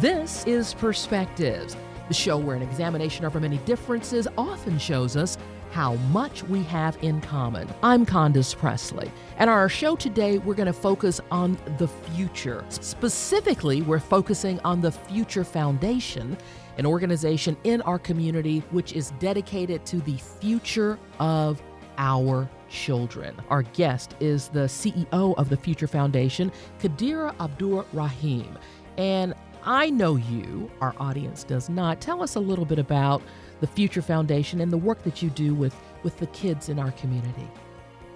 This is Perspectives, the show where an examination of our many differences often shows us how much we have in common. I'm Condace Pressley, and on our show today we're going to focus on the future. Specifically, we're focusing on the Future Foundation, an organization in our community which is dedicated to the future of our children. Our guest is the CEO of the Future Foundation, Qaadirah Abdur Rahim. And I know you, our audience does not. Tell us a little bit about the Future Foundation and the work that you do with, with the kids in our community.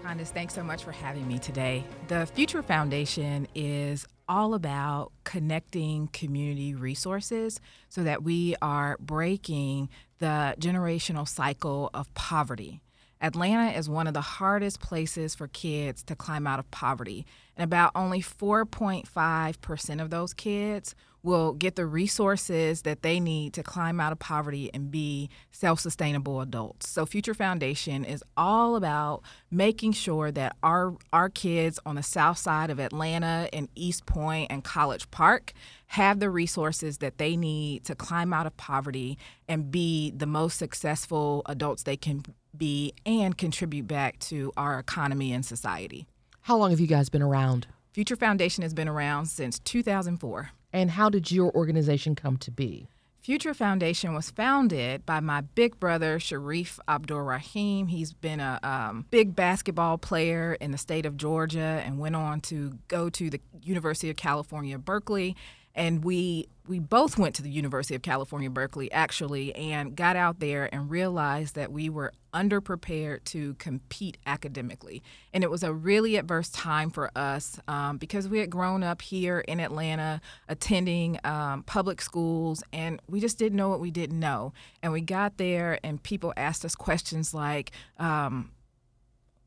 Condace, thanks so much for having me today. The Future Foundation is all about connecting community resources so that we are breaking the generational cycle of poverty. Atlanta is one of the hardest places for kids to climb out of poverty, and about only 4.5% of those kids will get the resources that they need to climb out of poverty and be self sustainable adults. So, Future Foundation is all about making sure that our, our kids on the south side of Atlanta and East Point and College Park have the resources that they need to climb out of poverty and be the most successful adults they can be and contribute back to our economy and society. How long have you guys been around? Future Foundation has been around since 2004. And how did your organization come to be? Future Foundation was founded by my big brother, Shareef Abdur Rahim. He's been a um, big basketball player in the state of Georgia and went on to go to the University of California, Berkeley. And we we both went to the University of California, Berkeley, actually, and got out there and realized that we were underprepared to compete academically. And it was a really adverse time for us um, because we had grown up here in Atlanta attending um, public schools, and we just didn't know what we didn't know. And we got there, and people asked us questions like, um,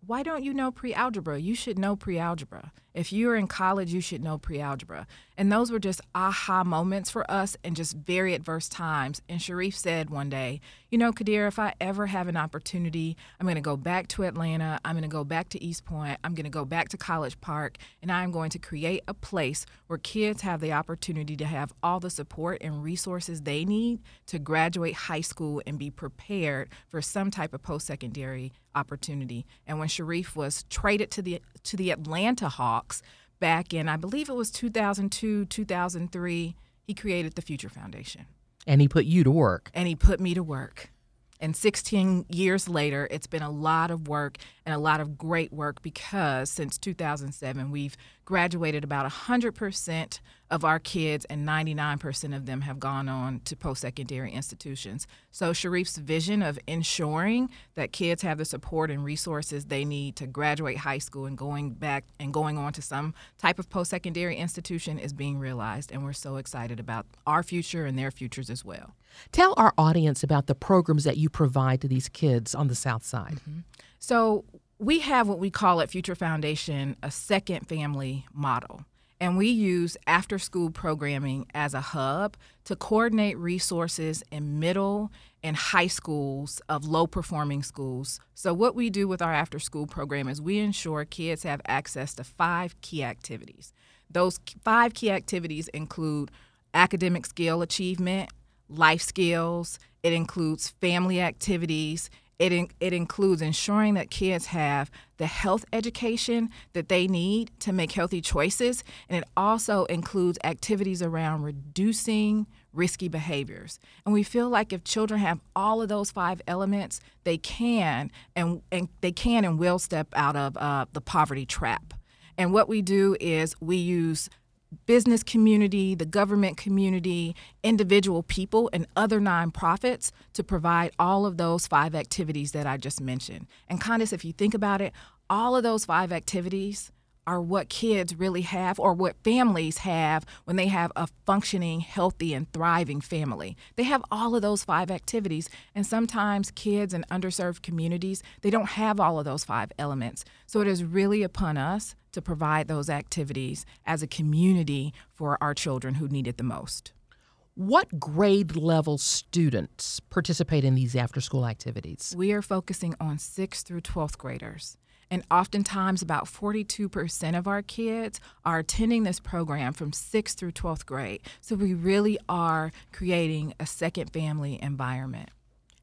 why don't you know pre algebra? You should know pre algebra. If you're in college, you should know pre algebra. And those were just aha moments for us and just very adverse times. And Shareef said one day, You know, Kadir, if I ever have an opportunity, I'm going to go back to Atlanta. I'm going to go back to East Point. I'm going to go back to College Park. And I'm going to create a place where kids have the opportunity to have all the support and resources they need to graduate high school and be prepared for some type of post secondary opportunity. And when Shareef was traded to the to the Atlanta Hawks back in I believe it was 2002, 2003, he created the Future Foundation. And he put you to work. And he put me to work. And 16 years later, it's been a lot of work and a lot of great work because since 2007, we've graduated about 100% of our kids, and 99% of them have gone on to post secondary institutions. So, Shareef's vision of ensuring that kids have the support and resources they need to graduate high school and going back and going on to some type of post secondary institution is being realized. And we're so excited about our future and their futures as well. Tell our audience about the programs that you provide to these kids on the South Side. Mm-hmm. So, we have what we call at Future Foundation a second family model. And we use after school programming as a hub to coordinate resources in middle and high schools of low performing schools. So, what we do with our after school program is we ensure kids have access to five key activities. Those five key activities include academic skill achievement, life skills, it includes family activities, it, in, it includes ensuring that kids have the health education that they need to make healthy choices, and it also includes activities around reducing risky behaviors. And we feel like if children have all of those five elements, they can and, and they can and will step out of uh, the poverty trap. And what we do is we use business community, the government community, individual people, and other nonprofits to provide all of those five activities that I just mentioned. And Condace, if you think about it, all of those five activities are what kids really have or what families have when they have a functioning, healthy, and thriving family. They have all of those five activities. And sometimes kids in underserved communities, they don't have all of those five elements. So it is really upon us to provide those activities as a community for our children who need it the most. What grade level students participate in these after school activities? We are focusing on 6th through 12th graders. And oftentimes, about 42% of our kids are attending this program from 6th through 12th grade. So we really are creating a second family environment.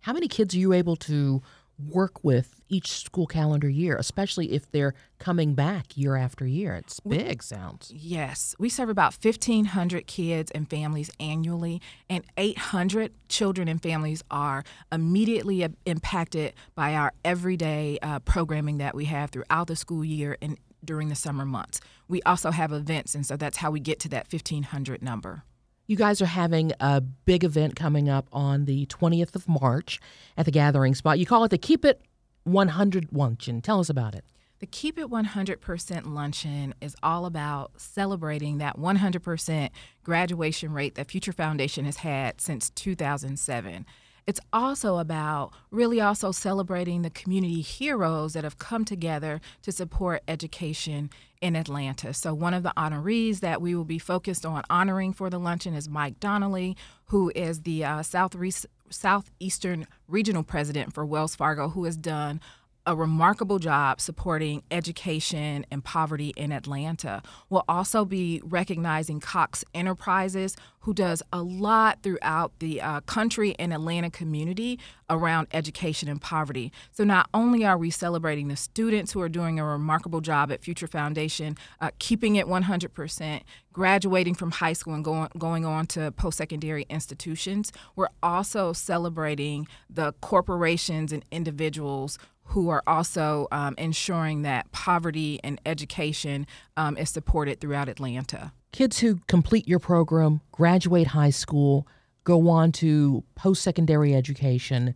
How many kids are you able to work with each school calendar year, especially if they're coming back year after year. It's big, sounds. Yes. We serve about 1,500 kids and families annually, and 800 children and families are immediately impacted by our everyday uh, programming that we have throughout the school year and during the summer months. We also have events, and so that's how we get to that 1,500 number. You guys are having a big event coming up on the 20th of March at the gathering spot. You call it the Keep It 100 Luncheon. Tell us about it. The Keep It 100% luncheon is all about celebrating that 100% graduation rate that Future Foundation has had since 2007. It's also about really also celebrating the community heroes that have come together to support education in Atlanta. So, one of the honorees that we will be focused on honoring for the luncheon is Mike Donnelly, who is the uh, South Re- Southeastern Regional President for Wells Fargo, who has done a remarkable job supporting education and poverty in Atlanta. We'll also be recognizing Cox Enterprises, who does a lot throughout the uh, country and Atlanta community around education and poverty. So not only are we celebrating the students who are doing a remarkable job at Future Foundation, uh, keeping it 100%, graduating from high school and going going on to post-secondary institutions, we're also celebrating the corporations and individuals who are also um, ensuring that poverty and education um, is supported throughout Atlanta. Kids who complete your program, graduate high school, go on to post secondary education,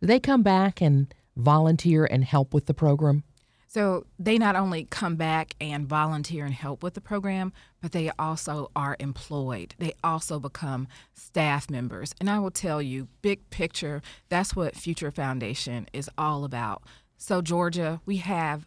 they come back and volunteer and help with the program? So they not only come back and volunteer and help with the program, but they also are employed. They also become staff members. And I will tell you, big picture, that's what Future Foundation is all about. So, Georgia, we have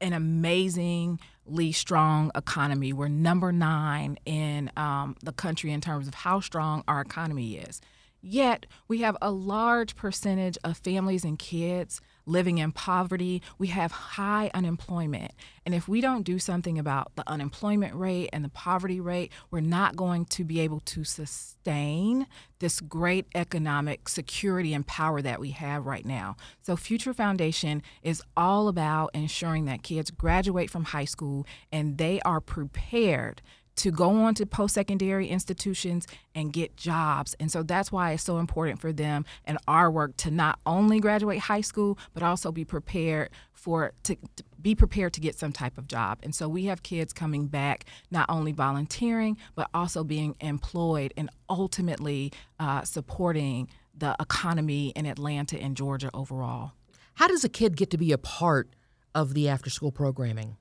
an amazingly strong economy. We're number nine in um, the country in terms of how strong our economy is. Yet, we have a large percentage of families and kids living in poverty. We have high unemployment. And if we don't do something about the unemployment rate and the poverty rate, we're not going to be able to sustain this great economic security and power that we have right now. So, Future Foundation is all about ensuring that kids graduate from high school and they are prepared to go on to post secondary institutions and get jobs. And so that's why it's so important for them and our work to not only graduate high school, but also be prepared for to, to be prepared to get some type of job. And so we have kids coming back not only volunteering, but also being employed and ultimately uh, supporting the economy in Atlanta and Georgia overall. How does a kid get to be a part of the after school programming?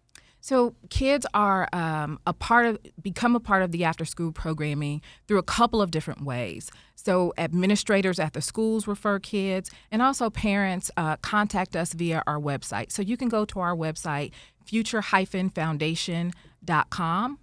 So kids are um, a part of become a part of the after school programming through a couple of different ways. So administrators at the schools refer kids, and also parents uh, contact us via our website. So you can go to our website future-foundation.com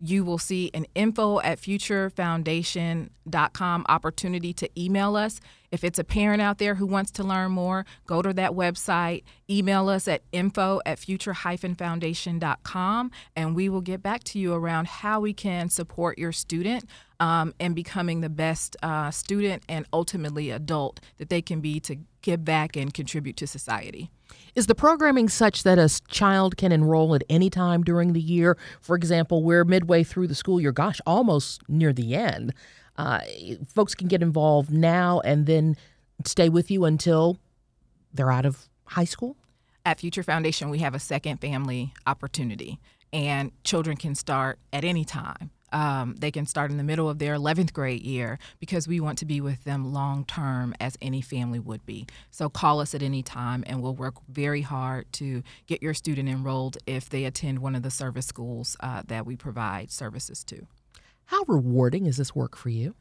you will see an info at futurefoundation.com opportunity to email us. If it's a parent out there who wants to learn more, go to that website, email us at info at future-foundation.com, and we will get back to you around how we can support your student um, and becoming the best uh, student and ultimately adult that they can be to give back and contribute to society. Is the programming such that a child can enroll at any time during the year? For example, we're midway through the school year, gosh, almost near the end. Uh, folks can get involved now and then stay with you until they're out of high school? At Future Foundation, we have a second family opportunity, and children can start at any time um, they can start in the middle of their 11th grade year because we want to be with them long term as any family would be. So call us at any time and we'll work very hard to get your student enrolled if they attend one of the service schools uh, that we provide services to. How rewarding is this work for you?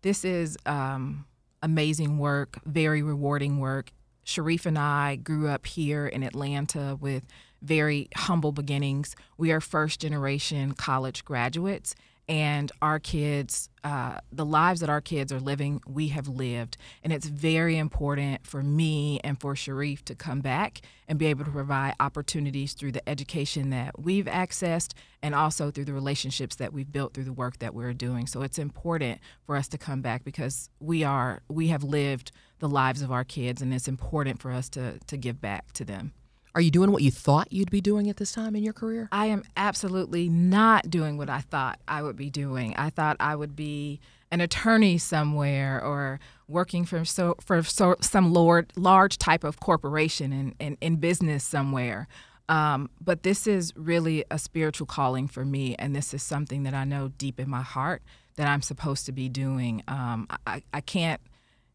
This is um, amazing work, very rewarding work. Shareef and I grew up here in Atlanta with very humble beginnings. We are first generation college graduates, and our kids, uh, the lives that our kids are living, we have lived. And it's very important for me and for Shareef to come back and be able to provide opportunities through the education that we've accessed and also through the relationships that we've built through the work that we're doing. So it's important for us to come back because we are we have lived the lives of our kids and it's important for us to to give back to them. Are you doing what you thought you'd be doing at this time in your career? I am absolutely not doing what I thought I would be doing. I thought I would be an attorney somewhere or working for so for so, some lord, large type of corporation in, in, in business somewhere. Um, but this is really a spiritual calling for me, and this is something that I know deep in my heart that I'm supposed to be doing. Um, I, I can't,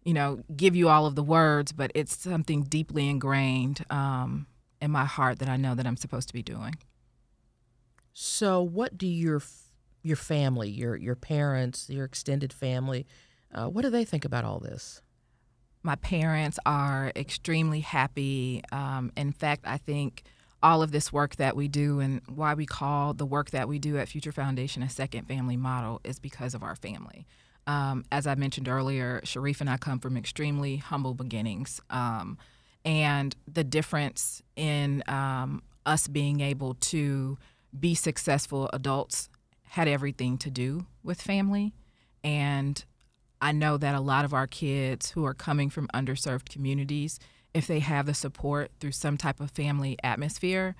you know, give you all of the words, but it's something deeply ingrained um, in my heart that I know that I'm supposed to be doing. So, what do your your family, your your parents, your extended family, uh, what do they think about all this? My parents are extremely happy. Um, in fact, I think all of this work that we do and why we call the work that we do at Future Foundation a second family model is because of our family. Um, as I mentioned earlier, Shareef and I come from extremely humble beginnings. Um, and the difference in um, us being able to be successful adults had everything to do with family. And I know that a lot of our kids who are coming from underserved communities, if they have the support through some type of family atmosphere,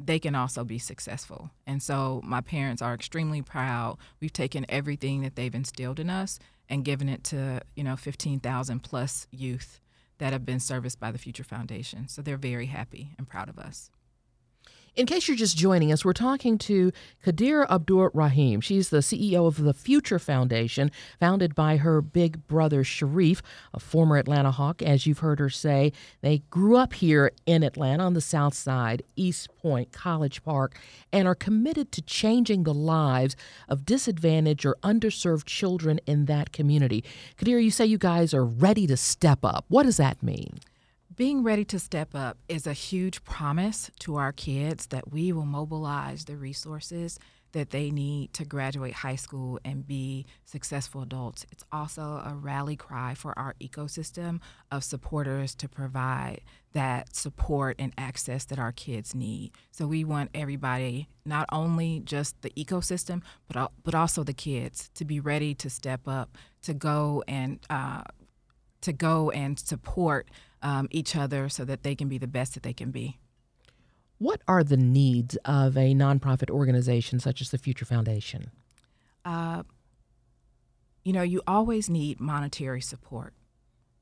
they can also be successful. And so my parents are extremely proud. We've taken everything that they've instilled in us and given it to, you know, 15,000 plus youth that have been serviced by the Future Foundation. So they're very happy and proud of us. In case you're just joining us, we're talking to Kadir Abdur Rahim. She's the CEO of the Future Foundation, founded by her big brother Shareef, a former Atlanta Hawk. As you've heard her say, they grew up here in Atlanta on the South Side, East Point, College Park, and are committed to changing the lives of disadvantaged or underserved children in that community. Kadir, you say you guys are ready to step up. What does that mean? Being ready to step up is a huge promise to our kids that we will mobilize the resources that they need to graduate high school and be successful adults. It's also a rally cry for our ecosystem of supporters to provide that support and access that our kids need. So we want everybody, not only just the ecosystem, but but also the kids, to be ready to step up, to go and uh, to go and support um, each other so that they can be the best that they can be. What are the needs of a nonprofit organization such as the Future Foundation? Uh, you know, you always need monetary support.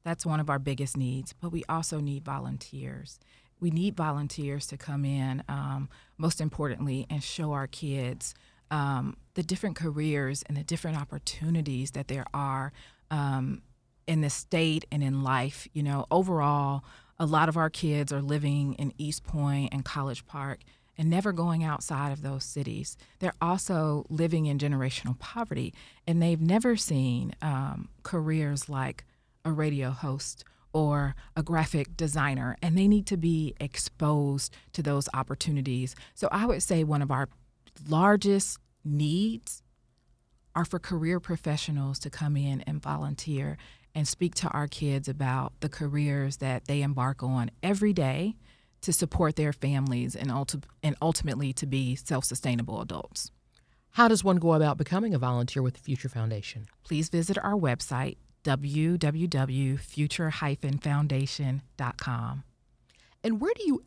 That's one of our biggest needs, but we also need volunteers. We need volunteers to come in, um, most importantly, and show our kids um, the different careers and the different opportunities that there are um, in the state and in life. You know, overall, a lot of our kids are living in East Point and College Park and never going outside of those cities. They're also living in generational poverty, and they've never seen um, careers like a radio host or a graphic designer, and they need to be exposed to those opportunities. So I would say one of our largest needs are for career professionals to come in and volunteer and speak to our kids about the careers that they embark on every day to support their families and, ulti- and ultimately to be self sustainable adults. How does one go about becoming a volunteer with the Future Foundation? Please visit our website, www.future-foundation.com. And where do you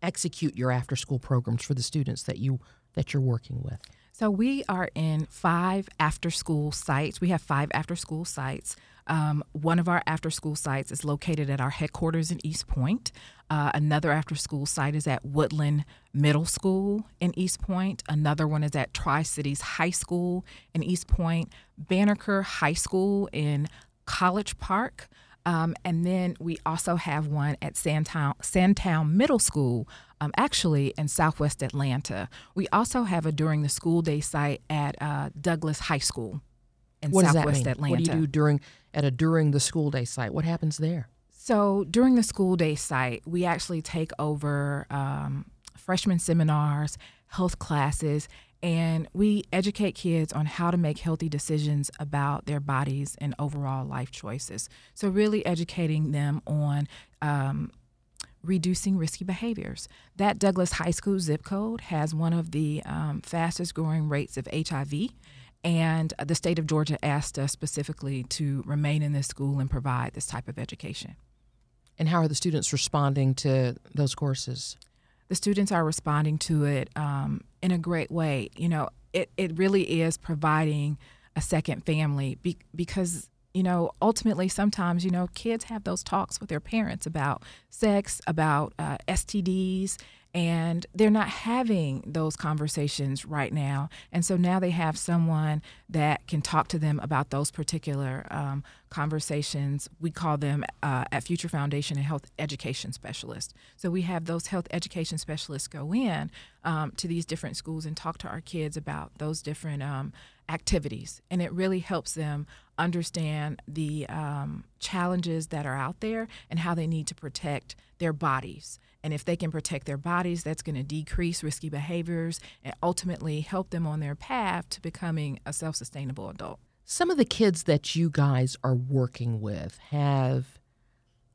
execute your after school programs for the students that you that you're working with? So we are in five after school sites. We have five after school sites. Um, one of our after school sites is located at our headquarters in East Point. Uh, another after school site is at Woodland Middle School in East Point. Another one is at Tri Cities High School in East Point, Banneker High School in College Park. Um, and then we also have one at Sandtown, Sandtown Middle School, um, actually in Southwest Atlanta. We also have a during the school day site at uh, Douglass High School in what Southwest Atlanta. What do you do during at a during the school day site? What happens there? So during the school day site, we actually take over um, freshman seminars, health classes, and we educate kids on how to make healthy decisions about their bodies and overall life choices. So, really educating them on um, reducing risky behaviors. That Douglass High School zip code has one of the um, fastest growing rates of HIV. And the state of Georgia asked us specifically to remain in this school and provide this type of education. And how are the students responding to those courses? The students are responding to it um, in a great way. You know, it, it really is providing a second family be- because you know, ultimately, sometimes, you know, kids have those talks with their parents about sex, about uh, STDs, and they're not having those conversations right now. And so now they have someone that can talk to them about those particular um, conversations. We call them uh, at Future Foundation a health education specialist. So we have those health education specialists go in um, to these different schools and talk to our kids about those different um, activities. And it really helps them understand the um, challenges that are out there and how they need to protect their bodies. And if they can protect their bodies, that's going to decrease risky behaviors and ultimately help them on their path to becoming a self sustainable adult. Some of the kids that you guys are working with have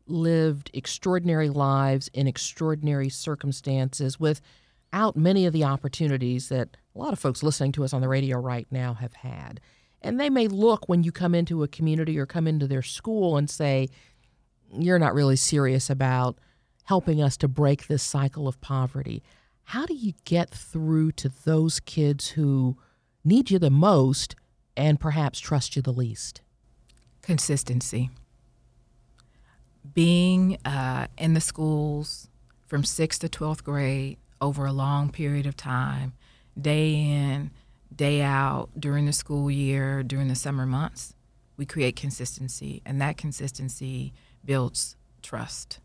lived extraordinary lives in extraordinary circumstances without many of the opportunities that a lot of folks listening to us on the radio right now have had. And they may look when you come into a community or come into their school and say, You're not really serious about helping us to break this cycle of poverty. How do you get through to those kids who need you the most and perhaps trust you the least? Consistency. Being uh, in the schools from 6th to 12th grade over a long period of time, day in, day out during the school year, during the summer months, we create consistency, and that consistency builds trust.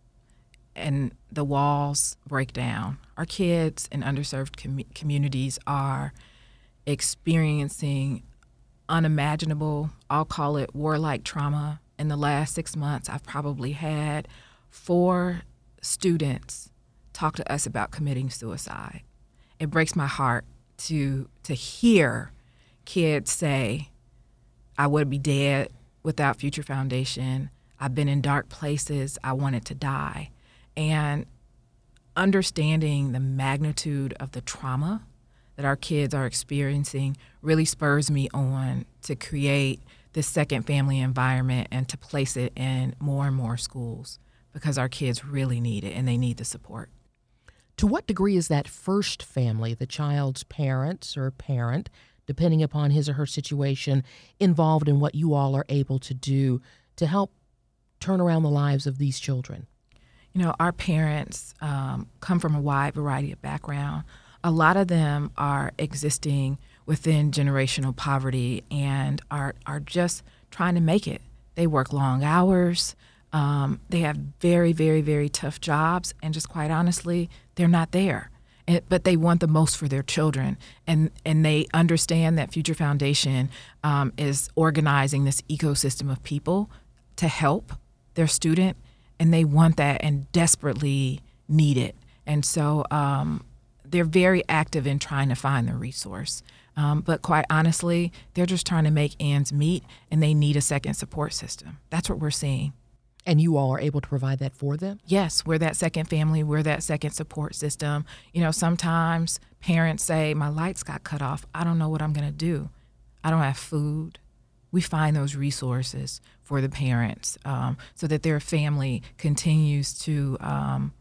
And the walls break down. Our kids in underserved com- communities are experiencing unimaginable, I'll call it warlike trauma. In the last six months, I've probably had four students talk to us about committing suicide. It breaks my heart to to hear kids say, "I would be dead without Future Foundation. I've been in dark places. I wanted to die," and understanding the magnitude of the trauma that our kids are experiencing really spurs me on to create this second family environment and to place it in more and more schools because our kids really need it and they need the support. To what degree is that first family, the child's parents or parent, depending upon his or her situation, involved in what you all are able to do to help turn around the lives of these children? You know, our parents um, come from a wide variety of background. A lot of them are existing within generational poverty and are, are just trying to make it. They work long hours. Um, they have very, very, very tough jobs, and just quite honestly, they're not there. And, but they want the most for their children, and and they understand that Future Foundation um, is organizing this ecosystem of people to help their student, and they want that and desperately need it. And so um, they're very active in trying to find the resource. Um, but quite honestly, they're just trying to make ends meet, and they need a second support system. That's what we're seeing. And you all are able to provide that for them? Yes, we're that second family, we're that second support system. You know, sometimes parents say, My lights got cut off. I don't know what I'm going to do. I don't have food. We find those resources for the parents um, so that their family continues to um,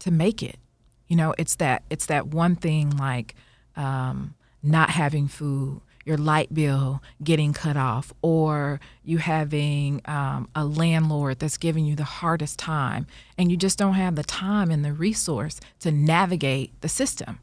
to make it. You know, it's that it's that one thing like um, not having food your light bill getting cut off or you having um, a landlord that's giving you the hardest time and you just don't have the time and the resource to navigate the system.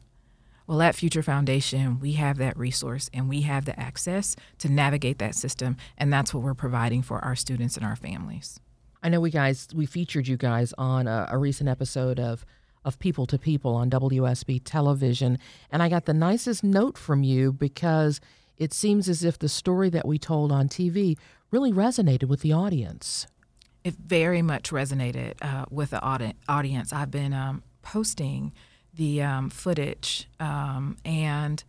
Well, at Future Foundation, we have that resource and we have the access to navigate that system, and that's what we're providing for our students and our families. I know we guys we featured you guys on a, a recent episode of of People to People on WSB television, and I got the nicest note from you because it seems as if the story that we told on TV really resonated with the audience. It very much resonated uh, with the audi- audience. I've been um, posting the um, footage, um, and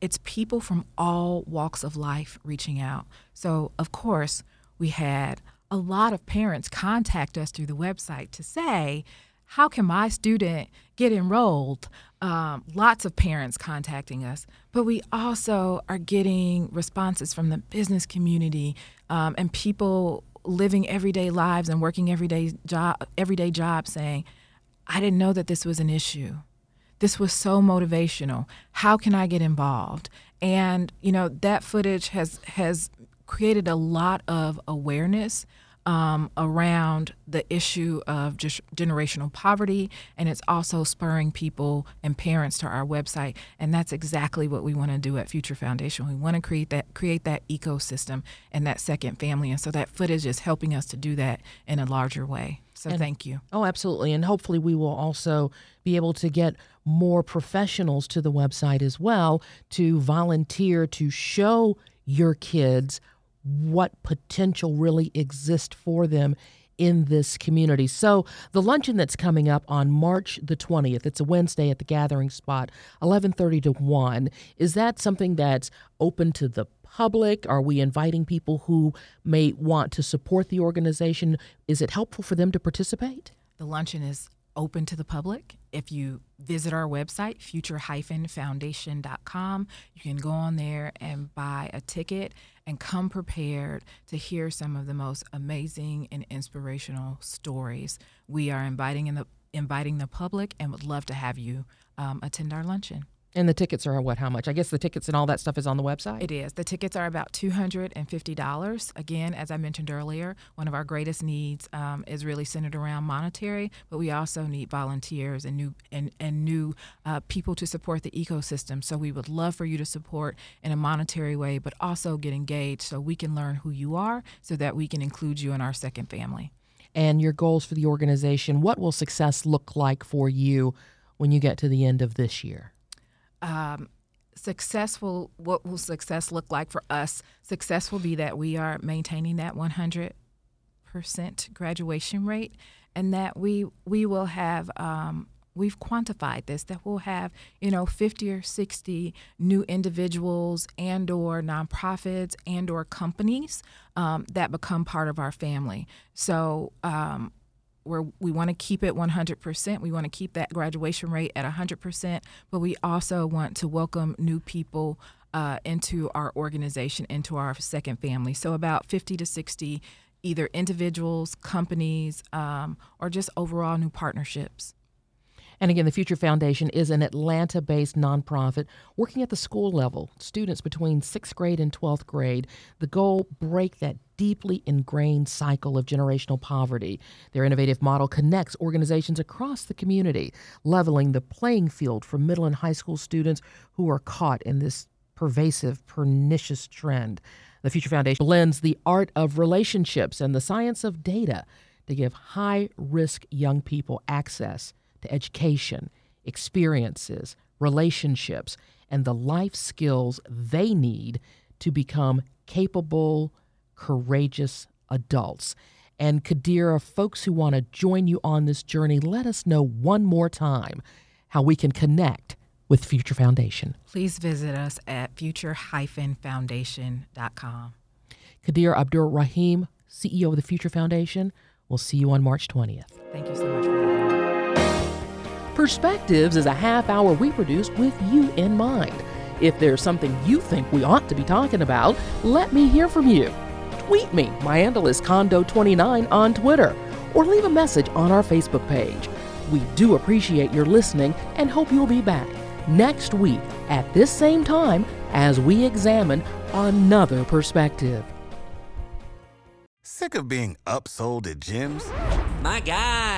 it's people from all walks of life reaching out. So, of course, we had a lot of parents contact us through the website to say, how can my student get enrolled? Um, lots of parents contacting us, but we also are getting responses from the business community um, and people living everyday lives and working everyday job everyday jobs saying, I didn't know that this was an issue. This was so motivational. How can I get involved? And you know that footage has has created a lot of awareness um, around the issue of just generational poverty, and it's also spurring people and parents to our website. And that's exactly what we want to do at Future Foundation. We want to create that create that ecosystem and that second family, and so that footage is helping us to do that in a larger way. So And- thank you. Oh, absolutely. And hopefully, we will also be able to get more professionals to the website as well to volunteer to show your kids what potential really exists for them in this community. So, the luncheon that's coming up on March the 20th, it's a Wednesday at the Gathering Spot, 11:30 to 1. Is that something that's open to the public? Are we inviting people who may want to support the organization? Is it helpful for them to participate? The luncheon is open to the public. If you visit our website, future-foundation.com, you can go on there and buy a ticket and come prepared to hear some of the most amazing and inspirational stories. We are inviting in the inviting the public and would love to have you um, attend our luncheon. And the tickets are what? How much? I guess the tickets and all that stuff is on the website. It is. The tickets are about $250. Again, as I mentioned earlier, one of our greatest needs um, is really centered around monetary, but we also need volunteers and new and, and new uh, people to support the ecosystem. So we would love for you to support in a monetary way, but also get engaged so we can learn who you are so that we can include you in our second family. and your goals for the organization. What will success look like for you when you get to the end of this year? Um, successful what will success look like for us? Success will be that we are maintaining that 100% graduation rate and that we we will have um, we've quantified this that we'll have you know 50 or 60 new individuals and or nonprofits and or companies um, that become part of our family. So um, where we want to keep it 100%. We want to keep that graduation rate at 100%, but we also want to welcome new people uh, into our organization, into our second family. So about 50 to 60 either individuals, companies, um, or just overall new partnerships. And again, the Future Foundation is an Atlanta based nonprofit working at the school level, students between sixth grade and 12th grade. The goal break that deeply ingrained cycle of generational poverty. Their innovative model connects organizations across the community, leveling the playing field for middle and high school students who are caught in this pervasive, pernicious trend. The Future Foundation blends the art of relationships and the science of data to give high risk young people access to education, experiences, relationships, and the life skills they need to become capable, courageous adults. And Qaadirah, folks who want to join you on this journey, let us know one more time how we can connect with Future Foundation. Please visit us at future-foundation.com. Kadir Abdur Rahim, CEO of the Future Foundation. We'll see you on March 20th. Thank you so much for having me. Perspectives is a half hour we produce with you in mind. If there's something you think we ought to be talking about, let me hear from you. Tweet me. My handle is Condo29 on Twitter, or leave a message on our Facebook page. We do appreciate your listening and hope you'll be back next week at this same time as we examine another perspective. Sick of being upsold at gyms? My guy,